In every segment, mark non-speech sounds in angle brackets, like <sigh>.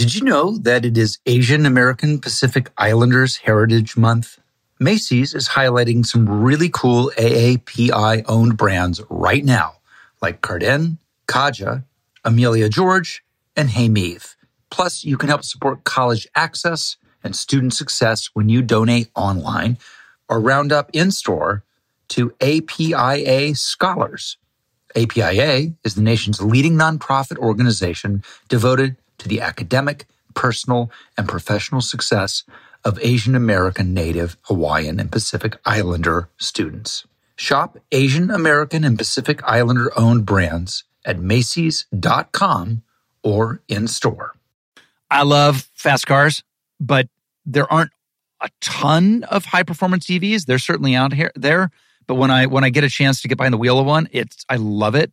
Did you know that it is Asian American Pacific Islanders Heritage Month? Macy's is highlighting some really cool AAPI owned brands right now, like Carden, Kaja, Amelia George, and Hey Meave. Plus, you can help support college access and student success when you donate online or round up in store to APIA Scholars. APIA is the nation's leading nonprofit organization devoted to the academic, personal, and professional success of Asian American, Native, Hawaiian, and Pacific Islander students. Shop Asian American and Pacific Islander owned brands at Macy's.com or in store. I love fast cars, but there aren't a ton of high performance EVs. They're certainly out here there, but when I when I get a chance to get behind the wheel of one, it's I love it,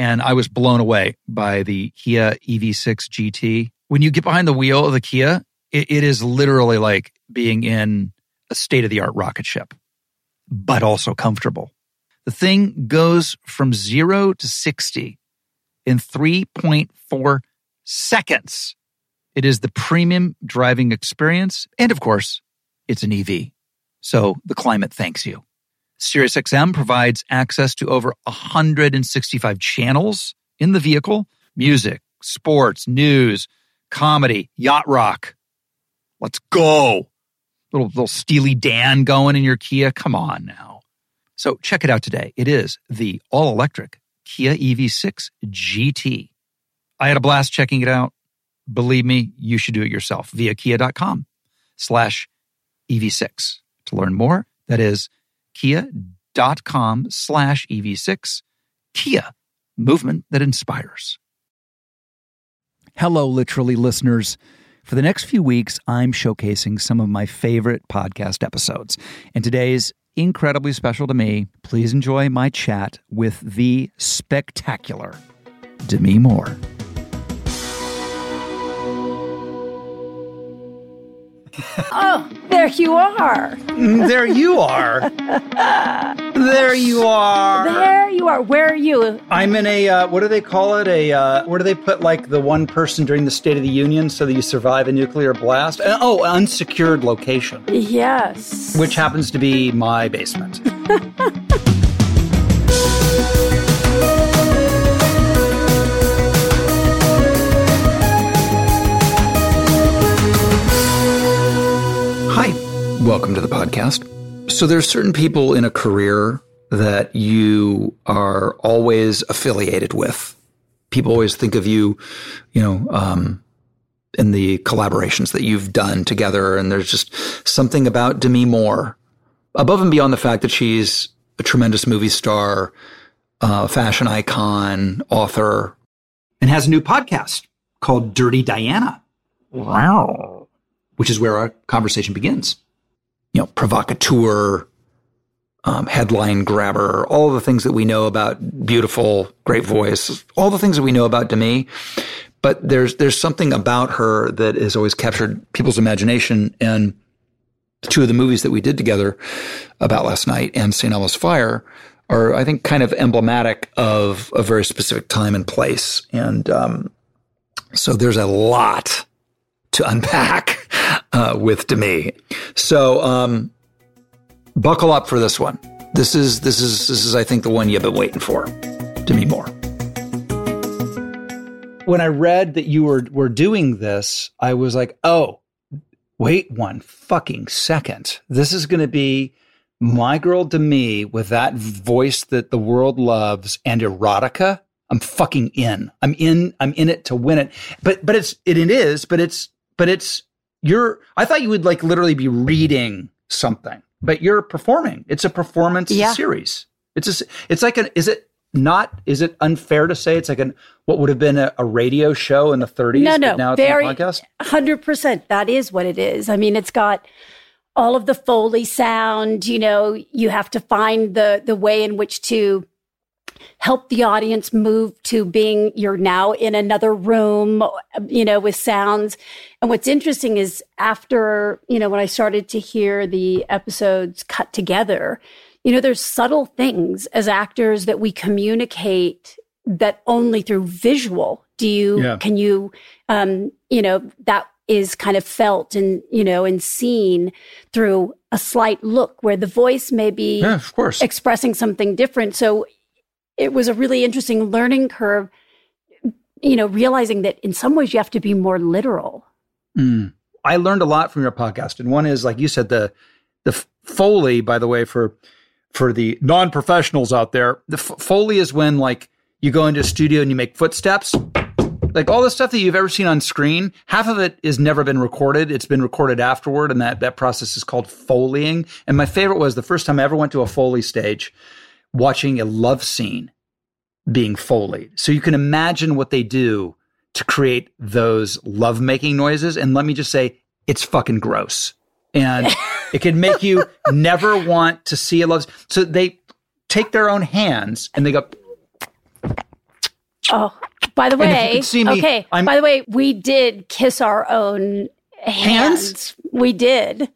and I was blown away by the Kia EV6 GT. When you get behind the wheel of the Kia, it, it is literally like being in a state of the art rocket ship, but also comfortable. The thing goes from zero to 60 in 3.4 seconds. It is the premium driving experience. And of course, it's an EV. So the climate thanks you. SiriusXM provides access to over 165 channels in the vehicle music, sports, news, comedy, yacht rock. Let's go. Little, little Steely Dan going in your Kia. Come on now. So check it out today. It is the all electric Kia EV6 GT. I had a blast checking it out. Believe me, you should do it yourself via kia.com slash EV6. To learn more, that is kia.com slash EV6. Kia, movement that inspires. Hello, literally listeners. For the next few weeks, I'm showcasing some of my favorite podcast episodes. And today's incredibly special to me. Please enjoy my chat with the spectacular Demi Moore. Oh, there you are. there you are. there you are. There you are. Where are you? I'm in a, uh, what do they call it? A, uh, where do they put like the one person during the State of the Union so that you survive a nuclear blast? Uh, oh, unsecured location. Yes. Which happens to be my basement. <laughs> Welcome to the podcast. So there's certain people in a career that you are always affiliated with. People always think of you, you know, um, in the collaborations that you've done together. And there's just something about Demi Moore, above and beyond the fact that she's a tremendous movie star, uh, fashion icon, author, and has a new podcast called Dirty Diana. Wow. Which is where our conversation begins you know, provocateur, um, headline grabber, all the things that we know about beautiful, great voice, all the things that we know about Demi. But there's there's something about her that has always captured people's imagination. And two of the movies that we did together about last night and St. Elmo's Fire are, I think, kind of emblematic of a very specific time and place. And um, so there's a lot to unpack uh, with Demi. So um, buckle up for this one. This is this is this is I think the one you've been waiting for. Demi Moore. When I read that you were were doing this, I was like, oh, wait one fucking second. This is going to be my girl Demi with that voice that the world loves and erotica. I'm fucking in. I'm in. I'm in it to win it. But but it's it, it is. But it's but it's you're I thought you would like literally be reading something, but you're performing. It's a performance yeah. series. It's a, it's like an is it not is it unfair to say it's like an what would have been a, a radio show in the 30s no no now it's very, a podcast 100% that is what it is i mean it's got all of the foley sound you know you have to find the the way in which to help the audience move to being you're now in another room, you know, with sounds. And what's interesting is after, you know, when I started to hear the episodes cut together, you know, there's subtle things as actors that we communicate that only through visual Do you, Yeah. can you, um, you know, that is kind of felt and, you know, and seen through a slight look where the voice may be Yeah, of course. expressing something different. So it was a really interesting learning curve, you know, realizing that in some ways you have to be more literal. Mm. I learned a lot from your podcast, and one is like you said the the foley. By the way, for for the non professionals out there, the f- foley is when like you go into a studio and you make footsteps. Like all the stuff that you've ever seen on screen, half of it has never been recorded. It's been recorded afterward, and that that process is called foleying. And my favorite was the first time I ever went to a foley stage, watching a love scene being foleyed. So you can imagine what they do to create those love making noises. And let me just say, it's fucking gross. And <laughs> it can make you never want to see a love. So they take their own hands and they go, Oh, by the And if you way, me, okay. I'm- by the way, we did kiss our own hands. Hands? We did.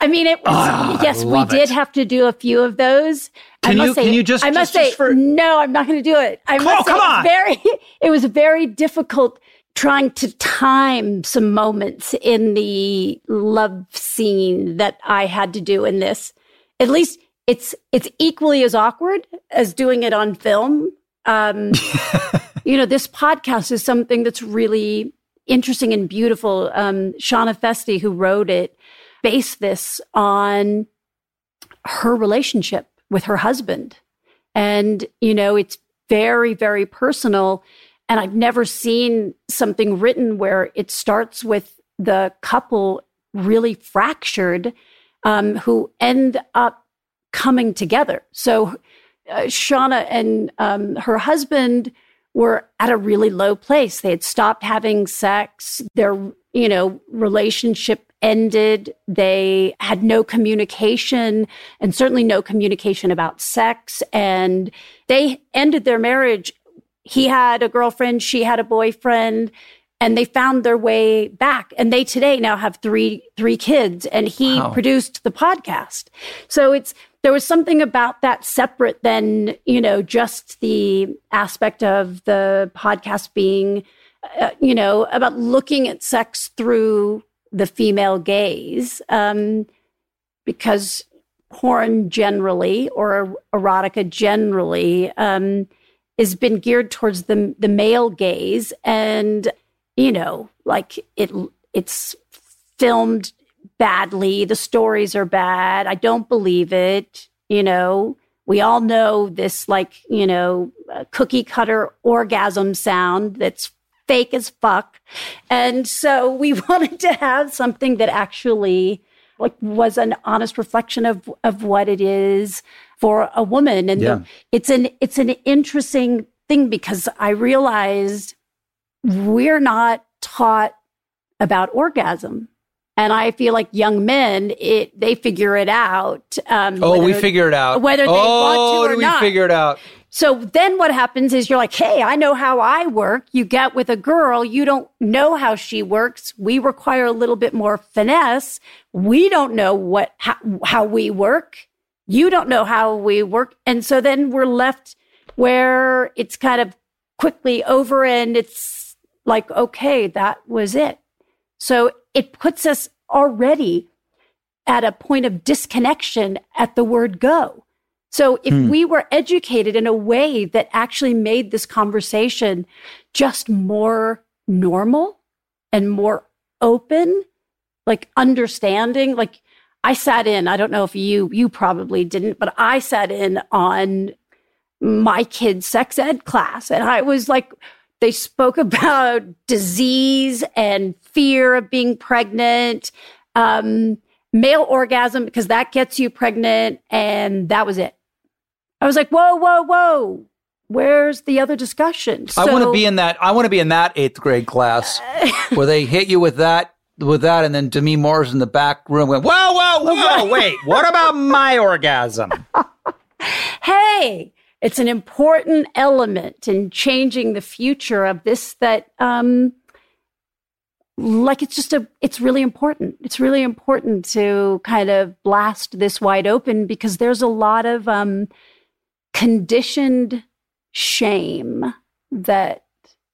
I mean, it was ah, I yes, we did it. have to do a few of those. Can you- say, can you just- I must just- say, just for- no, I'm not going to do it. I must say, come on. very, <laughs> it was very difficult trying to time some moments in the love scene that I had to do in this. At least it's it's equally as awkward as doing it on film. Um, <laughs> you know, this podcast is something that's really interesting and beautiful. Um, Shana Feste, who wrote it, based this on her relationship with her husband. And, you know, it's very, very personal. And I've never seen something written where it starts with the couple really fractured um, who end up coming together. So uh, Shana and um, her husband were at a really low place. They had stopped having sex. Their, you know, relationship ended. They had no communication and certainly no communication about sex. And they ended their marriage. He had a girlfriend. She had a boyfriend and they found their way back and they today now have three three kids and he Wow. produced the podcast so it's there was something about that separate than you know just the aspect of the podcast being uh, you know about looking at sex through the female gaze um because porn generally or erotica generally um has been geared towards the the male gaze. And you know like it it's filmed badly. The stories are bad. I don't believe it you know. We all know this like you know uh, cookie cutter orgasm sound that's fake as fuck. And so we <laughs> wanted to have something that actually like was an honest reflection of of what it is for a woman. And Yeah. the, it's an it's an interesting thing because i realized we're not taught about orgasm and i feel like young men it they figure it out um Oh, we figure it out. whether they oh, want to or do we not. figure it out? so then what happens is you're like, hey, I know how I work. You get with a girl, you don't know how she works. We require a little bit more finesse. We don't know what how, how we work. You don't know how we work. And so then we're left where it's kind of quickly over and it's like, okay, that was it. So it puts us already at a point of disconnection at the word go. So if hmm. we were educated in a way that actually made this conversation just more normal and more open, like understanding, like I sat in, I don't know if you you probably didn't, but I sat in on my kid's sex ed class and I was like they spoke about disease and fear of being pregnant, um, male orgasm because that gets you pregnant, and that was it. I was like, whoa, whoa, whoa. Where's the other discussion? I want to be in that. I want to be in that eighth grade class <laughs> where they hit you with that, with that, and then Demi Moore's in the back room going, "Whoa, whoa, whoa! <laughs> Wait, what about my orgasm?" hey, it's an important element in changing the future of this that um like it's just a it's really important it's really important to kind of blast this wide open because there's a lot of um conditioned shame that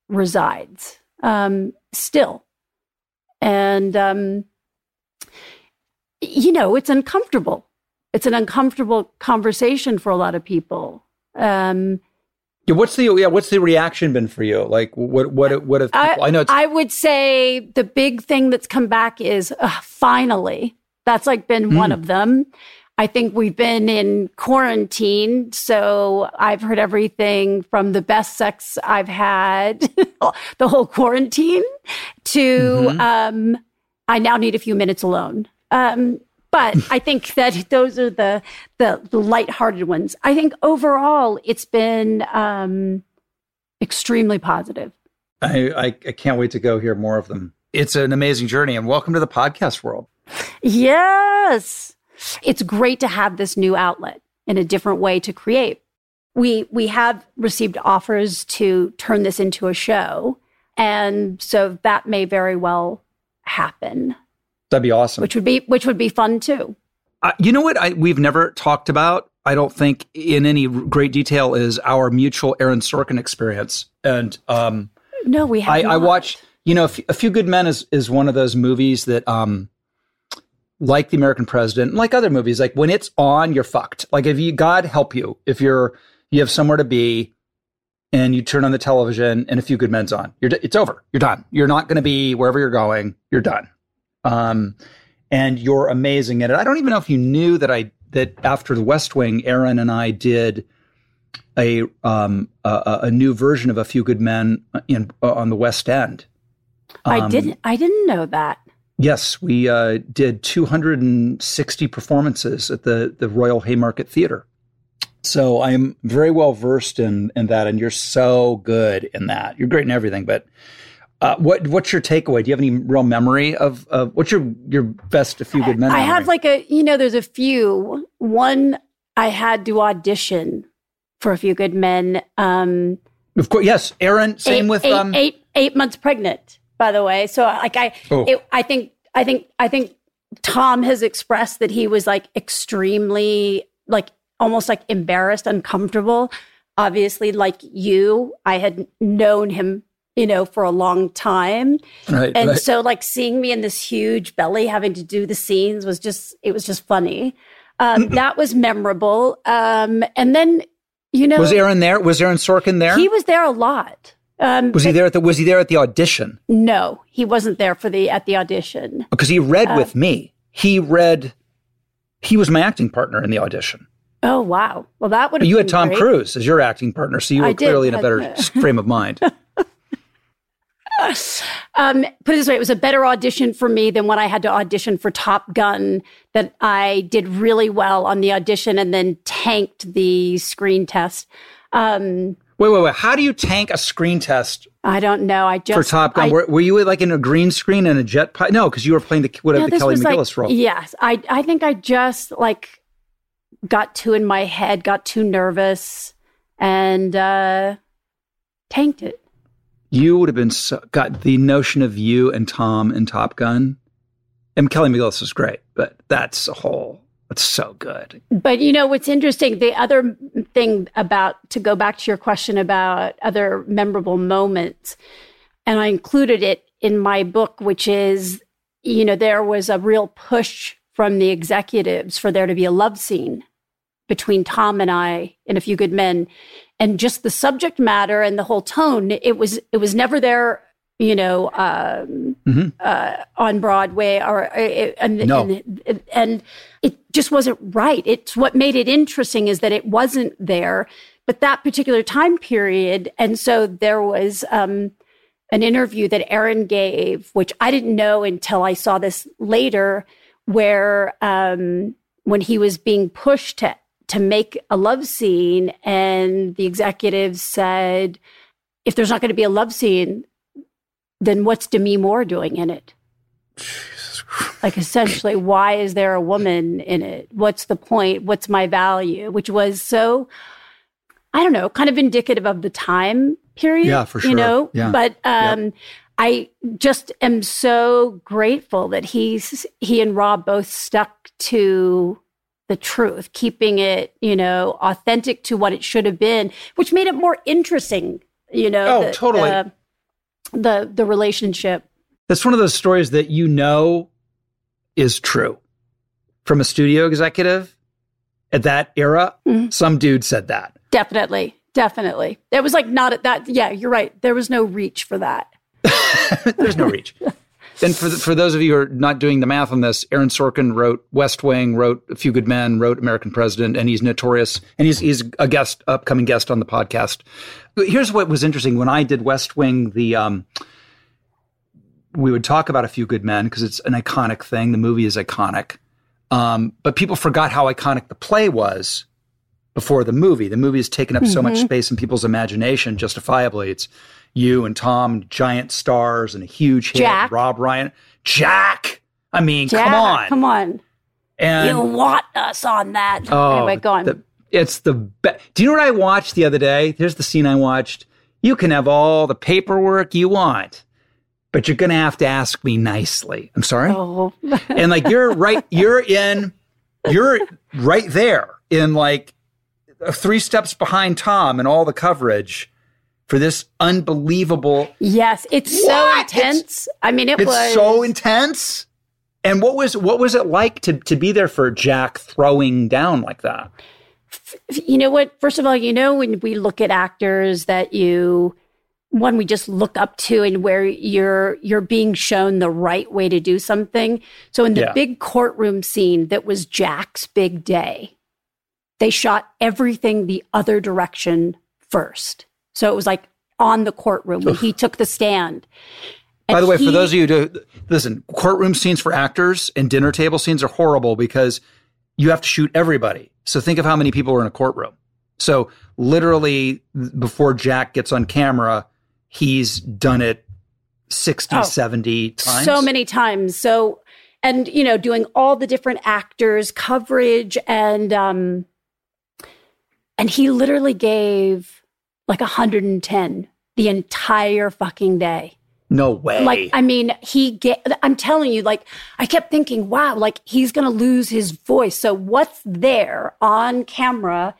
resides um, still. And, um, you know, it's uncomfortable. It's an uncomfortable conversation for a lot of people. Um, yeah, what's the yeah? What's the reaction been for you? Like, what what what have people? I, I know. It's- I would say the big thing that's come back is uh, finally. That's like been mm. one of them. I think we've been in quarantine, so I've heard everything from the best sex I've had, <laughs> the whole quarantine, to mm-hmm. um, I now need a few minutes alone. Um, but I think that <laughs> those are the the, the lighthearted ones. I think overall it's been um, extremely positive. I, I, I can't wait to go hear more of them. It's an amazing journey, and welcome to the podcast world. Yes, it's great to have this new outlet in a different way to create. We we have received offers to turn this into a show, and so that may very well happen. That'd be awesome. Which would be which would be fun too. Uh, you know what I, we've never talked about? I don't think in any great detail is our mutual Aaron Sorkin experience. And um, no, we have. I, I watch. You know, A Few Good Men is is one of those movies that, um, like The American President, like other movies, like when it's on, you're fucked. Like if you, God help you, if you're you have somewhere to be, and you turn on the television and A Few Good Men's on, you're it's over. You're done. You're not going to be wherever you're going. You're done. Um, and you're amazing at it. I don't even know if you knew that I that after the West Wing, Aaron and I did a um, a, a, new version of A Few Good Men in uh, on the West End. Um, I didn't. I didn't know that. Yes, we uh, did 260 performances at the the Royal Haymarket Theatre. So I'm very well versed in in that, and you're so good in that. You're great in everything, but uh, what what's your takeaway? Do you have any real memory of, of what's your your best a few good men? I have like a you know there's a few. One I had to audition for a few good men. Um, of course, yes, Aaron. Same eight, with eight, um, eight eight months pregnant. By the way, so like I oh. it, I think I think I think Tom has expressed that he was like extremely like almost like embarrassed, uncomfortable. Obviously, like you, I had known him you know, for a long time. Right. And right. so like seeing me in this huge belly having to do the scenes was just it was just funny. Um, that was memorable. Um, and then you know Was Aaron there? Was Aaron Sorkin there? He was there a lot. Um, was he there at the was he there at the audition? No, he wasn't there for the at the audition. Because he read uh, with me. He read he was my acting partner in the audition. Oh wow! Well, that would you had Tom great. Cruise as your acting partner, so you were I clearly did. in a better <laughs> frame of mind. <laughs> um, put it this way, it was a better audition for me than when I had to audition for Top Gun. That I did really well on the audition and then tanked the screen test. Um, wait, wait, wait! How do you tank a screen test? I don't know. I just for Top Gun. I, were, were, you like in a green screen and a jet pilot? No, because you were playing the whatever the Kelly McGillis like, role. Yes, I I think I just like got too in my head, got too nervous, and uh, tanked it you would have been so, got the notion of you and Tom in Top Gun. And Kelly McGillis was great, but that's a whole. That's so good. But you know what's interesting? The other thing about to go back to your question about other memorable moments, and I included it in my book, which is, you know, there was a real push from the executives for there to be a love scene between Tom and I in A Few Good Men and just the subject matter and the whole tone it was it was never there you know um, mm-hmm. uh, on broadway or uh, and, no. and, and it just wasn't right it's what made it interesting is that it wasn't there but that particular time period and so there was um, an interview that aaron gave which i didn't know until i saw this later where um, when he was being pushed to to make a love scene. And the executives said, if there's not going to be a love scene, then what's Demi Moore doing in it? Like essentially, why is there a woman in it? What's the point? What's my value? Which was so, I don't know, kind of indicative of the time period. Yeah, for sure. You know, yeah. but um, yep. I just am so grateful that he's he and Rob both stuck to the truth, keeping it, you know, authentic to what it should have been, which made it more interesting, you know. Oh, the, totally. The, the the relationship. That's one of those stories that you know is true from a studio executive at that era. Mm-hmm. Some dude said that. Definitely. Definitely. It was like not at that. Yeah, you're right. There was no reach for that. <laughs> There's no reach. <laughs> and for the, for those of you who are not doing the math on this, Aaron Sorkin wrote West Wing, wrote A Few Good Men, wrote American President, and he's notorious. And he's he's a guest, upcoming guest on the podcast. Here's what was interesting when I did West Wing. The um, we would talk about A Few Good Men because it's an iconic thing. The movie is iconic, um, but people forgot how iconic the play was before the movie. The movie has taken up mm-hmm. so much mm-hmm. space in people's imagination, justifiably. It's you and Tom, giant stars and a huge hit. Jack. Rob Reiner. Jack. I mean, Jack, come on. Come on. And you want us on that. Oh, anyway, go on. The, it's the best. Do you know what I watched the other day? Here's the scene I watched. You can have all the paperwork you want, but you're going to have to ask me nicely. I'm sorry. Oh. and like, you're right, you're in, you're right there in like three steps behind Tom and all the coverage for this unbelievable. Yes, it's what? so intense. It's, I mean, it it's was so intense. And what was what was it like to to be there for Jack throwing down like that? You know what? First of all, you know when we look at actors that you one we just look up to and where you're you're being shown the right way to do something. So in the yeah. big courtroom scene that was Jack's big day, they shot everything the other direction first. So it was like on the courtroom when he took the stand. And By the way, he, for those of you who do listen, courtroom scenes for actors and dinner table scenes are horrible because you have to shoot everybody. So think of how many people are in a courtroom. So literally before Jack gets on camera, he's done it 60, oh, 70 times. So many times. So, and, you know, doing all the different actors, coverage, and, um, and he literally gave like 110 the entire fucking day. No way. Like, I mean, he get, I'm telling you, like, I kept thinking, wow, like he's going to lose his voice. So what's there on camera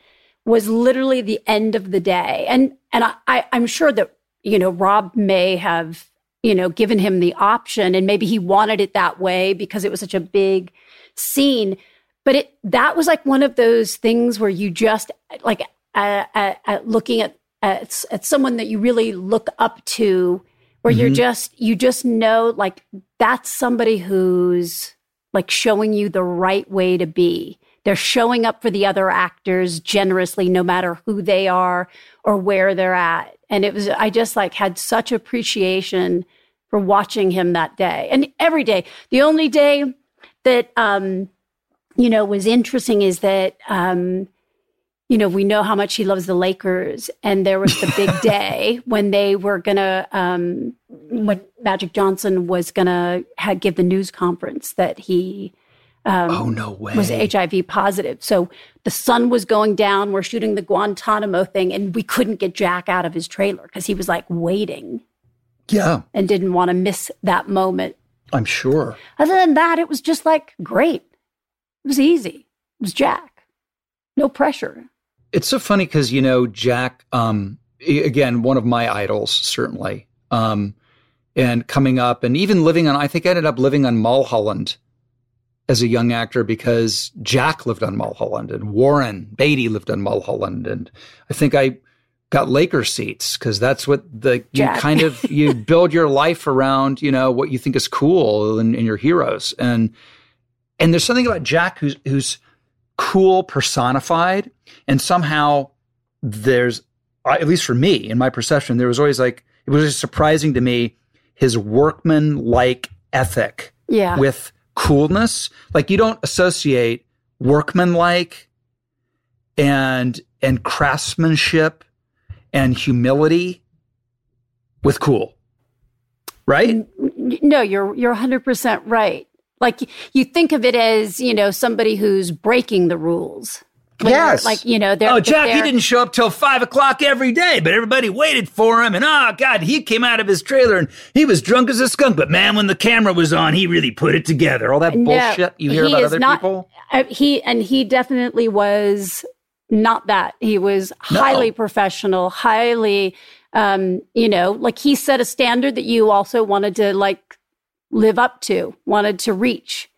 was literally the end of the day. And, and I, I I'm sure that, you know, Rob may have, you know, given him the option and maybe he wanted it that way because it was such a big scene. But it, that was like one of those things where you just like, uh, uh, uh, looking at at, at someone that you really look up to where mm-hmm. you're just you just know like that's somebody who's like showing you the right way to be. They're showing up for the other actors generously no matter who they are or where they're at. And it was i just like had such appreciation for watching him that day. And every day. The only day that um you know was interesting is that um you know, we know how much he loves the Lakers, and there was the big <laughs> day when they were gonna, um, when Magic Johnson was gonna have, give the news conference that he, um, oh no way, was HIV positive. So the sun was going down. We're shooting the Guantanamo thing, and we couldn't get Jack out of his trailer because he was like waiting, yeah, and didn't want to miss that moment. I'm sure. Other than that, it was just like great. It was easy. It was Jack. No pressure. It's so funny because you know Jack, um, again, one of my idols certainly, um, and coming up and even living on. I think I ended up living on Mulholland as a young actor because Jack lived on Mulholland and Warren Beatty lived on Mulholland, and I think I got Laker seats because that's what the you kind of <laughs> you build your life around. You know what you think is cool and, and your heroes and and there's something about Jack who's who's cool personified. And somehow there's uh, at least for me in my perception there was always like it was surprising to me his workman like ethic yeah. with coolness. Like you don't associate workman like and and craftsmanship and humility with cool. Right? No you're you're 100% right like you think of it as, you know, somebody who's breaking the rules. Yes. Like, you know, they're. Oh, Jack, they're, he didn't show up till five o'clock every day, but everybody waited for him. And oh, God, he came out of his trailer and he was drunk as a skunk. But man, when the camera was on, he really put it together. All that no, bullshit you hear about other not, people. Uh, he, and he definitely was not that. He was no. highly professional, highly Um, you know, like he set a standard that you also wanted to like live up to, wanted to reach,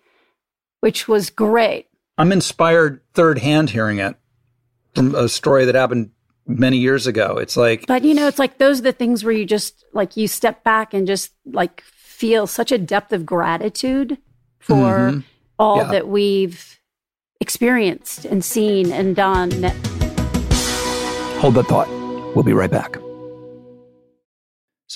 which was great. I'm inspired third hand hearing it from a story that happened many years ago. It's like, but you know, it's like those are the things where you just like you step back and just like feel such a depth of gratitude for mm-hmm. all yeah. that we've experienced and seen and done. Hold that thought. We'll be right back.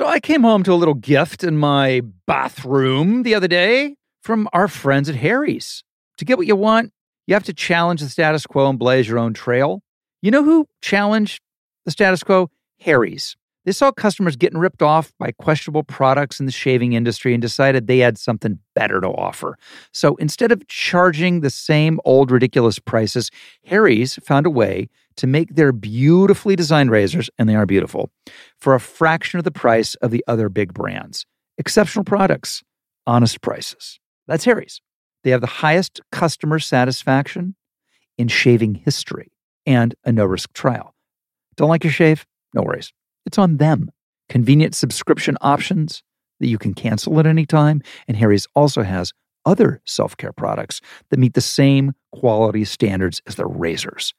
So I came home to a little gift in my bathroom the other day from our friends at Harry's. To get what you want, you have to challenge the status quo and blaze your own trail. You know who challenged the status quo? Harry's. They saw customers getting ripped off by questionable products in the shaving industry and decided they had something better to offer. So instead of charging the same old ridiculous prices, Harry's found a way to make their beautifully designed razors, and they are beautiful, for a fraction of the price of the other big brands. Exceptional products, honest prices. That's Harry's. They have the highest customer satisfaction in shaving history and a no risk trial. Don't like your shave? No worries. It's on them. Convenient subscription options that you can cancel at any time. And Harry's also has other self care products that meet the same quality standards as their razors.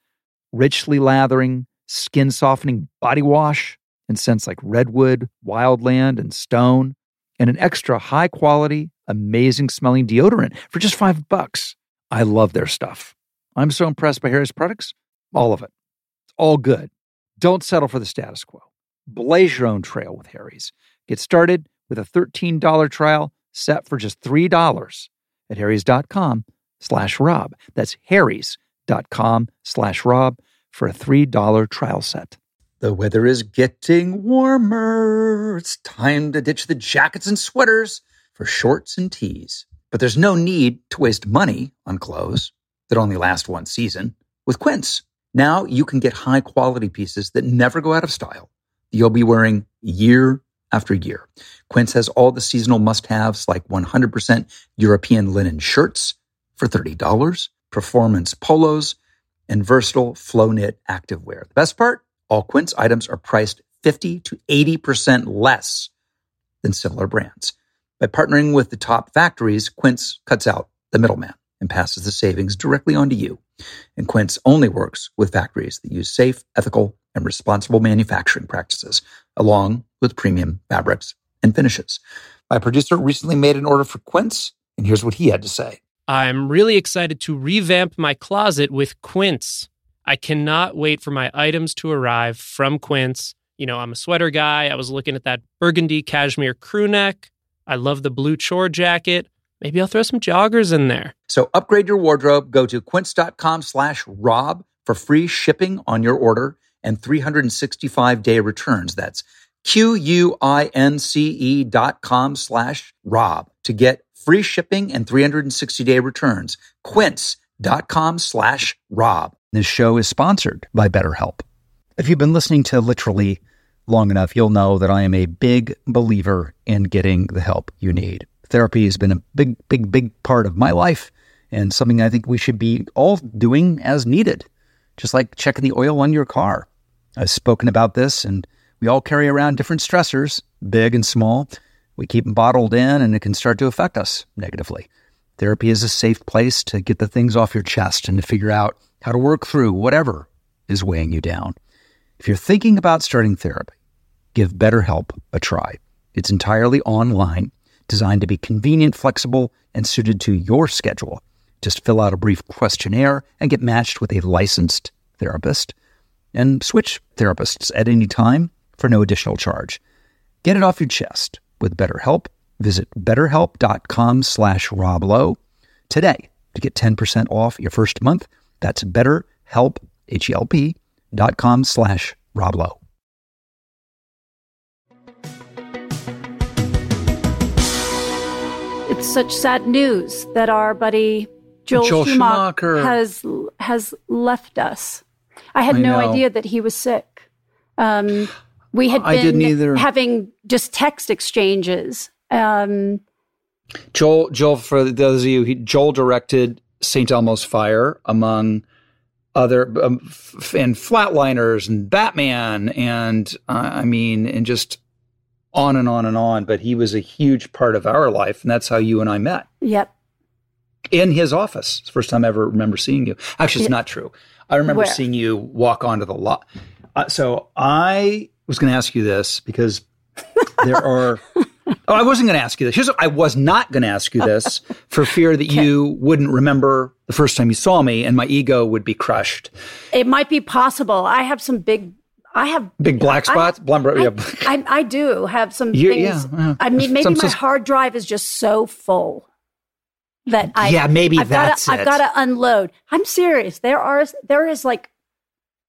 Richly lathering, skin softening body wash and scents like redwood, wildland, and stone, and an extra high quality, amazing smelling deodorant for just five bucks. I love their stuff. I'm so impressed by Harry's products. All of it. It's all good. Don't settle for the status quo. Blaze your own trail with Harry's. Get started with a $13 trial set for just $3 at harrys.com slash rob. That's harrys.com slash rob for a $3 trial set. The weather is getting warmer. It's time to ditch the jackets and sweaters for shorts and tees. But there's no need to waste money on clothes that only last one season with Quince. Now you can get high quality pieces that never go out of style you'll be wearing year after year. Quince has all the seasonal must haves like 100% European linen shirts for $30, performance polos, and versatile flow knit activewear. The best part? All Quince items are priced 50 to 80% less than similar brands. By partnering with the top factories, Quince cuts out the middleman and passes the savings directly onto you. And Quince only works with factories that use safe, ethical, and responsible manufacturing practices, along with premium fabrics and finishes. My producer recently made an order for Quince, and here's what he had to say. I'm really excited to revamp my closet with Quince. I cannot wait for my items to arrive from Quince. You know, I'm a sweater guy. I was looking at that burgundy cashmere crew neck. I love the blue chore jacket. Maybe I'll throw some joggers in there. So upgrade your wardrobe. Go to quince.com slash rob for free shipping on your order and 365 day returns. That's Q-U-I-N-C-E dot com slash Rob to get free shipping and 360 day returns. Quince.com slash Rob. This show is sponsored by BetterHelp. If you've been listening to literally long enough, you'll know that I am a big believer in getting the help you need. Therapy has been a big, big, big part of my life and something I think we should be all doing as needed, just like checking the oil on your car. I've spoken about this, and we all carry around different stressors, big and small. We keep them bottled in, and it can start to affect us negatively. Therapy is a safe place to get the things off your chest and to figure out how to work through whatever is weighing you down. If you're thinking about starting therapy, give BetterHelp a try. It's entirely online, designed to be convenient, flexible, and suited to your schedule. Just fill out a brief questionnaire and get matched with a licensed therapist and switch therapists at any time for no additional charge. Get it off your chest with BetterHelp. Visit betterhelp.com slash roblow today to get 10% off your first month. That's betterhelp, H-E-L-P, dot com slash roblow. It's such sad news that our buddy Joel, Joel Schumacher, Schumacher has has left us. I had I no know. idea that he was sick. Um, we had I been having just text exchanges. Um, Joel, Joel, for those of you, he, Joel directed St. Elmo's Fire, among other um, f- and Flatliners and Batman and uh, I mean and just on and on and on. But he was a huge part of our life, and that's how you and I met Yep. in his office. First time I ever remember seeing you. Actually, it's Yeah. not true. I remember Where? seeing you walk onto the lot. Uh, so I was going to ask you this because there are. <laughs> Oh, I wasn't going to ask you this. Here's what- I was not going to ask you this for fear that <laughs> you wouldn't remember the first time you saw me, and my ego would be crushed. It might be possible. I have some big. I have Big black I- spots. Blum- I, yeah. I, I do have some You- things. yeah, yeah. I mean, maybe Some my hard drive is just so full that I yeah, maybe I've that's gotta, it. I've got to unload. I'm serious. There are there is like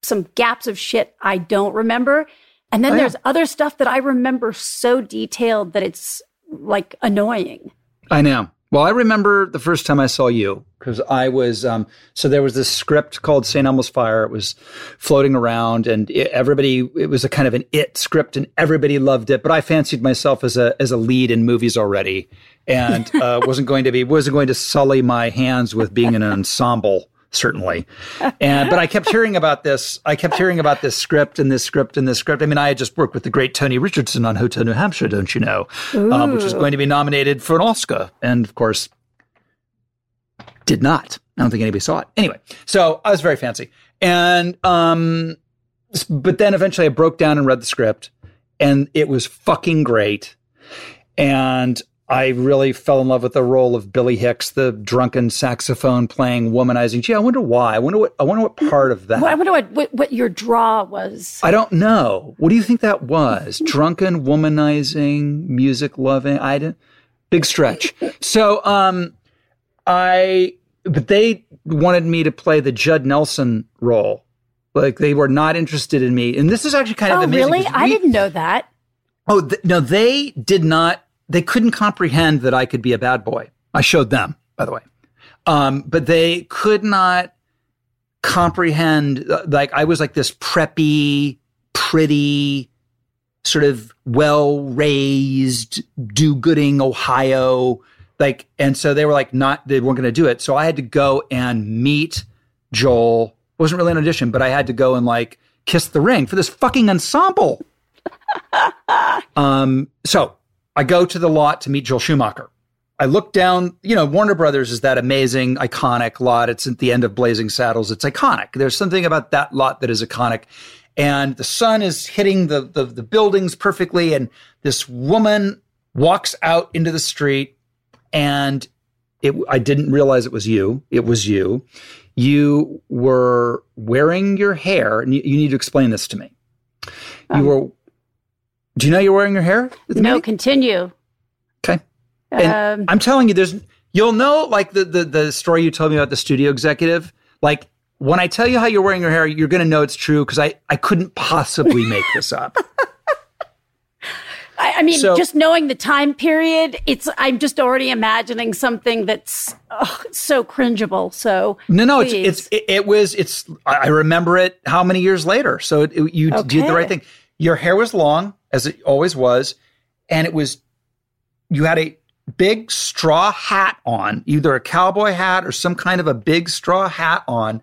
some gaps of shit I don't remember, and then Oh, yeah. there's other stuff that I remember so detailed that it's like annoying. I know. Well, I remember the first time I saw you because I was um, so there was this script called St. Elmo's Fire. It was floating around, and it, everybody it was a kind of an it script, and everybody loved it. But I fancied myself as a as a lead in movies already, and uh, <laughs> wasn't going to be wasn't going to sully my hands with being in an ensemble certainly. <laughs> And but I kept hearing about this. I kept hearing about this script and this script and this script. I mean, I had just worked with the great Tony Richardson on Hotel New Hampshire, don't you know, um, which was going to be nominated for an Oscar, and of course, did not. I don't think anybody saw it. Anyway, so I was very fancy, and um, but then eventually I broke down and read the script, and it was fucking great, and I really fell in love with the role of Billy Hicks, the drunken saxophone playing, womanizing. Gee, I wonder why. I wonder what. I wonder what part of that. Well, I wonder what, what what your draw was. I don't know. What do you think that was? <laughs> Drunken, womanizing, music loving. I didn't. Big stretch. So, um, I. But they wanted me to play the Judd Nelson role. Like they were not interested in me, and this is actually kind of Oh, amazing. really? 'cause I didn't know that. Oh th- no, they did not. They couldn't comprehend that I could be a bad boy. I showed them, by the way, um, but they could not comprehend. uh, Like I was like this preppy, pretty, sort of well-raised, do-gooding Ohio. Like, and so they were like, not they weren't going to do it. So I had to go and meet Joel. It wasn't really an audition, but I had to go and like kiss the ring for this fucking ensemble. <laughs> Um, so I go to the lot to meet Joel Schumacher. I look down, you know, Warner Brothers is that amazing, iconic lot. It's at the end of Blazing Saddles. It's iconic. There's something about that lot that is iconic. And the sun is hitting the, the, the buildings perfectly. And this woman walks out into the street and it, I didn't realize it was you. It was you. You were wearing your hair, and you, you need to explain this to me. You Um, were. Do you know you're wearing your hair? No, continue. Okay. And Um, I'm telling you, there's you'll know like the, the the story you told me about the studio executive. Like when I tell you how you're wearing your hair, you're gonna know it's true because I I couldn't possibly make this up. <laughs> I, I mean, So- just knowing the time period, it's I'm just already imagining something that's oh, so cringeable. So No, no, it's please. it's it, it was it's I remember it how many years later. So it, it- you did the right thing. Your hair was long as it always was, and it was you had a big straw hat on, either a cowboy hat or some kind of a big straw hat on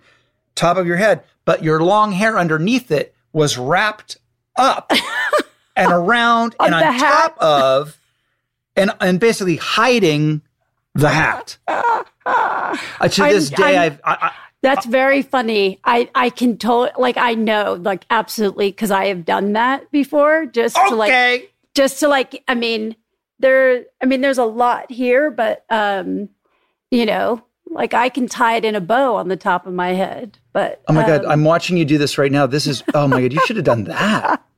top of your head, but your long hair underneath it was wrapped up <laughs> and around and On on hat? top of and and basically hiding the hat. <laughs> Uh, to this day, I'm- I've, I, I, That's very funny. I I can totally like I know like absolutely because I have done that before. Just to like just to like I mean there I mean there's a lot here, but um you know like I can tie it in a bow on the top of my head. But Oh my god, um, I'm watching you do this right now. This is oh my god, you should have done that. <laughs>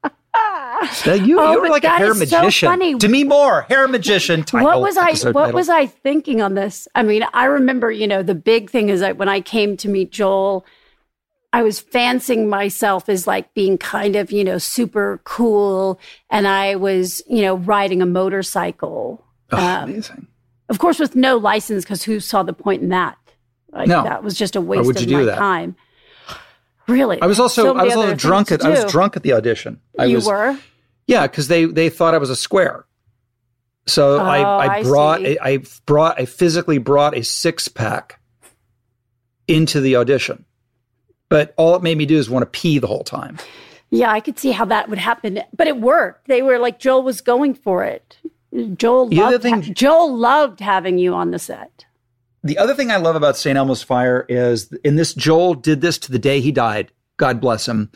Now, you Oh, you were but like a hair is so magician. funny. Demi Moore, hair magician. Title, what was I what title. was I thinking on this? I mean, I remember, you know, the big thing is that when I came to meet Joel, I was fancying myself as like being kind of, you know, super cool and I was, you know, riding a motorcycle. Oh, um, amazing. Of course with no license cuz who saw the point in that? Like No. that was just a waste of my that? time. Really? I was also So I was also drunk at to I was drunk at the audition. I you was were? Yeah because they they thought I was a square. So I Oh, I I brought a, I brought I physically brought a six pack into the audition. but all it made me do is want to pee the whole time. Yeah, I could see how that would happen, but it worked. They were like Joel was going for it. Joel The other loved, thing- ha- Joel loved having you on the set. The other thing I love about St. Elmo's Fire is in this, Joel did this to the day he died. God bless him.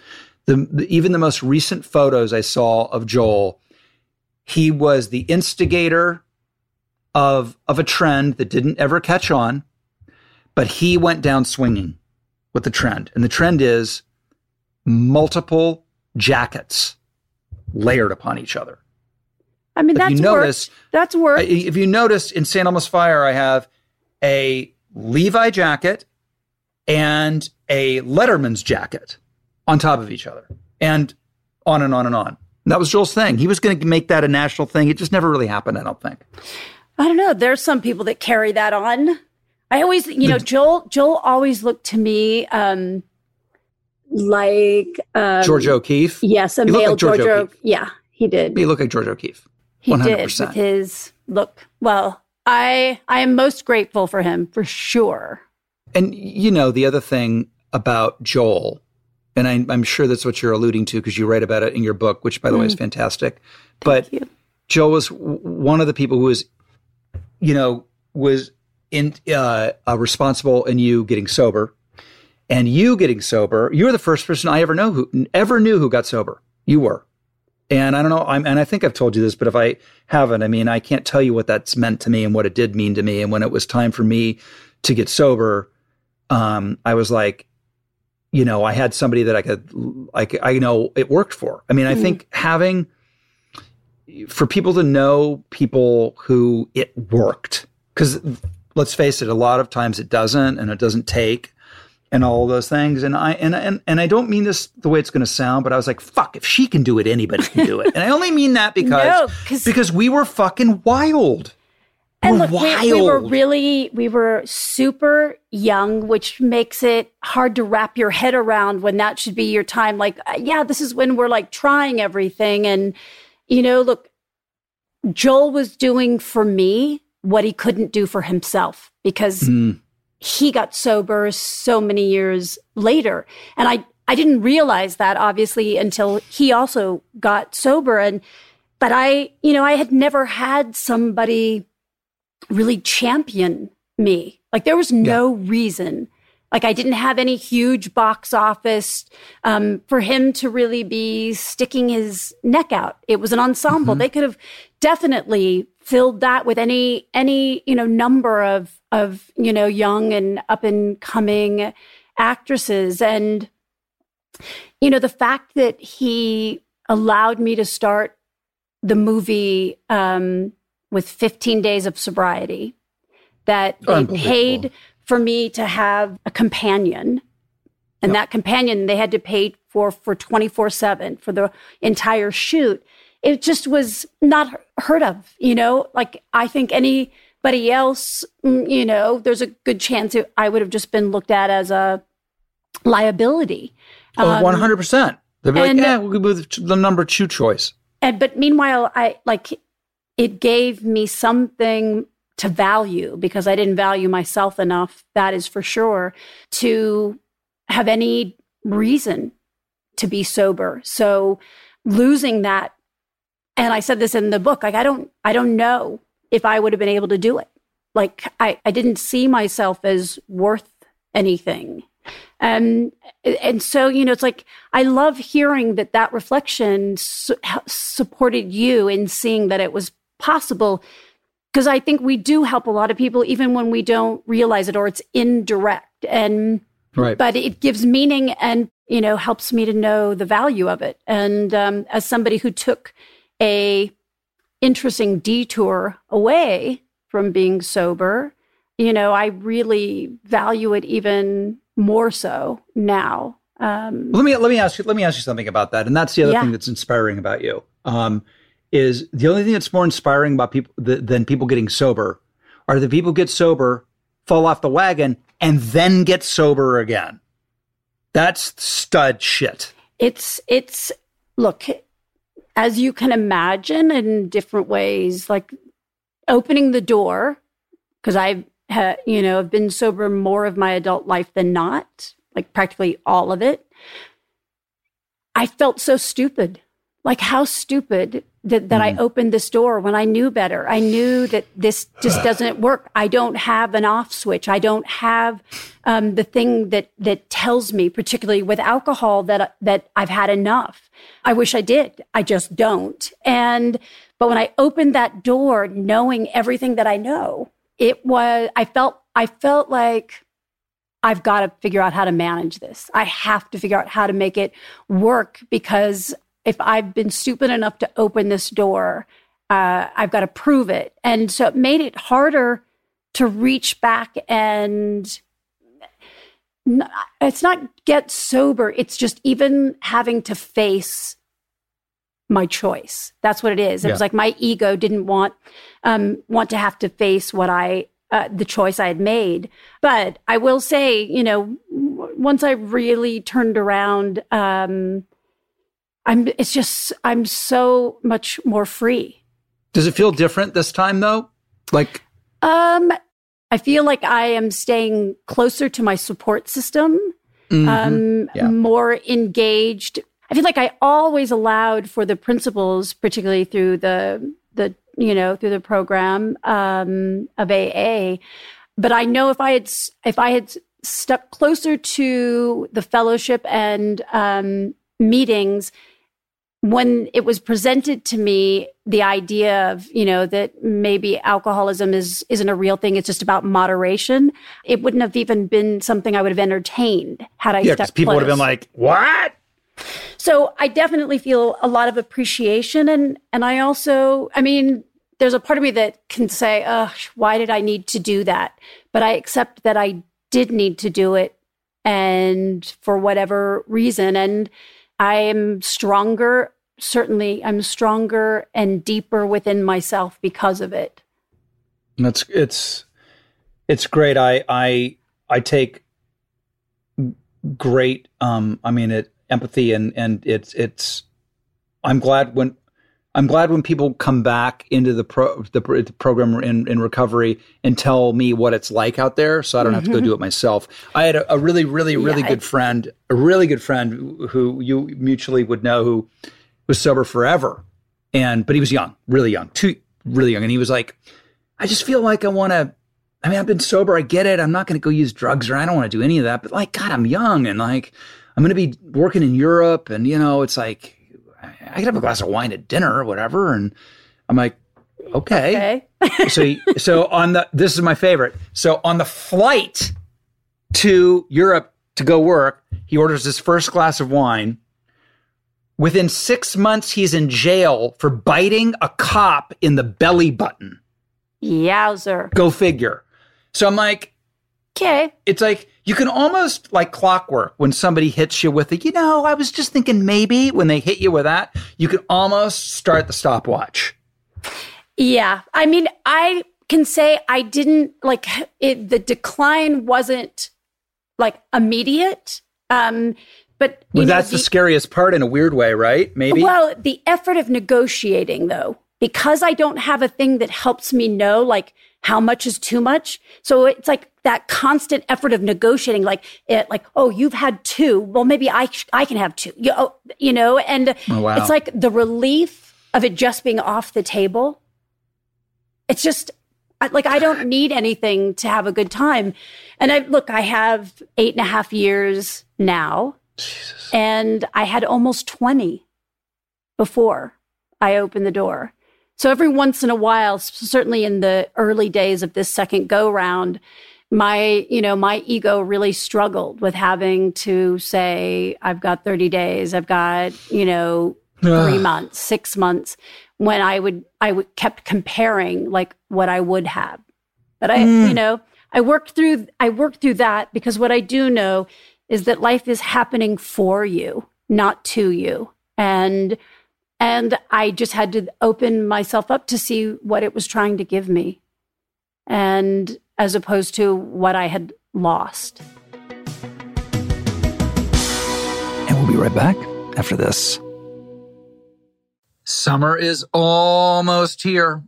The, the, even the most recent photos I saw of Joel, he was the instigator of, of a trend that didn't ever catch on, but he went down swinging with the trend. And the trend is multiple jackets layered upon each other. I mean, If that's you notice, worked. That's worked. If you notice in St. Elmo's Fire, I have a Levi jacket and a Letterman's jacket on top of each other, and on and on and on. And that was Joel's thing. He was going to make that a national thing. It just never really happened, I don't think. I don't know. There's some people that carry that on. I always, you know, Joel. Joel always looked to me um, like um, Georgia O'Keeffe. Yes, a He male like George George. O- O'Keefe. Yeah, he did. He looked like Georgia O'Keeffe. He 100%. did with his look. Well, I I am most grateful for him for sure. And you know, the other thing about Joel, and I, I'm sure that's what you're alluding to because you write about it in your book, which by the way is fantastic. but Mm. you. Joel was one of the people who was, you know, was in uh, uh, responsible in you getting sober, and you getting sober. You were the first person I ever know who ever knew who got sober. You were, and I don't know. I'm, and I think I've told you this, but if I haven't, I mean, I can't tell you what that's meant to me and what it did mean to me. And when it was time for me to get sober, um, I was like, you know, I had somebody that I could, like, I know it worked for. I mean, I hmm. think having for people to know people who it worked because let's face it a lot of times it doesn't and it doesn't take and all those things. And i and and, and i don't mean this the way it's going to sound but i was like fuck if she can do it anybody can do it. And i only mean that because <laughs> No, 'cause- because we were fucking wild And look, we, we were really, we were super young, which makes it hard to wrap your head around when that should be your time. Like, uh, yeah, this is when we're like trying everything. And, you know, look, Joel was doing for me what he couldn't do for himself because Mm. he got sober so many years later. And I, I didn't realize that obviously until he also got sober. And, but I, you know, I had never had somebody really champion me. Like there was no reason. Like I didn't have any huge box office um, for him to really be sticking his neck out. It was an ensemble. They could have definitely filled that with any any you know number of of you know young and up and coming actresses and you know the fact that he allowed me to start the movie um, with 15 days of sobriety that they paid for me to have a companion. And that companion they had to pay for for 24 7 for the entire shoot. It just was not heard of you know? Like i think anybody else mm, you know there's a good chance it, i would have just been looked at as a liability. Oh, Um, 100% they'd be like and- yeah we'll go with the number two choice. And but meanwhile i like it gave me something to value because i didn't value myself enough that is for sure to have any reason to be sober. So losing that and i said this in the book like i don't i don't know if i would have been able to do it. Like i i didn't see myself as worth anything. Um, and so, you know, it's like I love hearing that that reflection su- supported you in seeing that it was possible. Because I think we do help a lot of people, even when we don't realize it or it's indirect. And, right but it gives meaning and, you know, helps me to know the value of it. And um, as somebody who took a interesting detour away from being sober, you know, I really value it even more so now. Um, let me let me ask you let me ask you something about that and that's the other Yeah. thing that's inspiring about you um, is the only thing that's more inspiring about people th- than people getting sober are the people get sober fall off the wagon and then get sober again that's stud shit it's it's look as you can imagine in different ways, like opening the door because I've ha, you know have been sober more of my adult life than not. like practically all of it. I felt so stupid. Like how stupid that, that mm. I opened this door when I knew better. I knew that this just doesn't work. I don't have an off switch. I don't have um, the thing that that tells me, particularly with alcohol, that that I've had enough. I wish I did. I just don't. And but when I opened that door, knowing everything that I know, it was. I felt. I felt like I've got to figure out how to manage this. I have to figure out how to make it work because if I've been stupid enough to open this door, uh, I've got to prove it. And so it made it harder to reach back and it's not get sober. It's just even having to face my choice. That's what it is. It yeah. was like my ego didn't want um, want to have to face what I uh, the choice I had made. But I will say, you know, once I really turned around, um, I'm it's just I'm so much more free. Does it feel different this time though? Like um I feel like I am staying closer to my support system. Mm-hmm. Um yeah. more engaged. I feel like I always allowed for the principles, particularly through the the you know through the program um, of AA. But I know if I had if I had stuck closer to the fellowship and um, meetings, when it was presented to me the idea of you know that maybe alcoholism is isn't a real thing it's just about moderation it wouldn't have even been something i would have entertained had i yeah because people close. would have been like what so i definitely feel a lot of appreciation and and i also i mean there's a part of me that can say oh why did i need to do that but i accept that i did need to do it and for whatever reason and I am stronger. Certainly, I'm stronger and deeper within myself because of it. That's it's it's great. I I I take great. Um, I mean, it empathy and and it's it's. I'm glad when I'm glad when people come back into the pro the, the, program in, in recovery and tell me what it's like out there, so I don't mm-hmm. have to go do it myself. I had a, a really, really, really yeah, good friend, a really good friend who you mutually would know who was sober forever, and but he was young, really young, too really young, and he was like, I just feel like I want to. I mean, I've been sober. I get it. I'm not going to go use drugs or I don't want to do any of that. But like, God, I'm young and like, I'm going to be working in Europe, and you know, it's like I could have a glass of wine at dinner or whatever. And I'm like, okay. okay. <laughs> so, so on the, this is my favorite. So on the flight to Europe to go work, he orders his first glass of wine. Within six months, he's in jail for biting a cop in the belly button. Yowzer. Go figure. So I'm like, okay. It's like, you can almost like clockwork when somebody hits you with a, you know, I was just thinking maybe when they hit you with that, you can almost start the stopwatch. Yeah. I mean, I can say I didn't like it, the decline wasn't like immediate. Um, but well, know, that's the, the scariest part in a weird way, right? Maybe. Well, the effort of negotiating though, because I don't have a thing that helps me know like how much is too much. So it's like that constant effort of negotiating, like it, like, oh, you've had two. Well, maybe I, I can have two, you, oh, you know, and oh, wow. it's like the relief of it just being off the table. It's just like, I don't need anything to have a good time. And I look, I have eight and a half years now Jesus. and I had almost 20 before I opened the door. So every once in a while, certainly in the early days of this second go round, my, you know, my ego really struggled with having to say, I've got 30 days, I've got, you know, three months, six months, when I would, I would kept comparing like what I would have. But I, mm. you know, I worked through, I worked through that because what I do know is that life is happening for you, not to you. And and I just had to open myself up to see what it was trying to give me. And as opposed to what I had lost. And we'll be right back after this. Summer is almost here.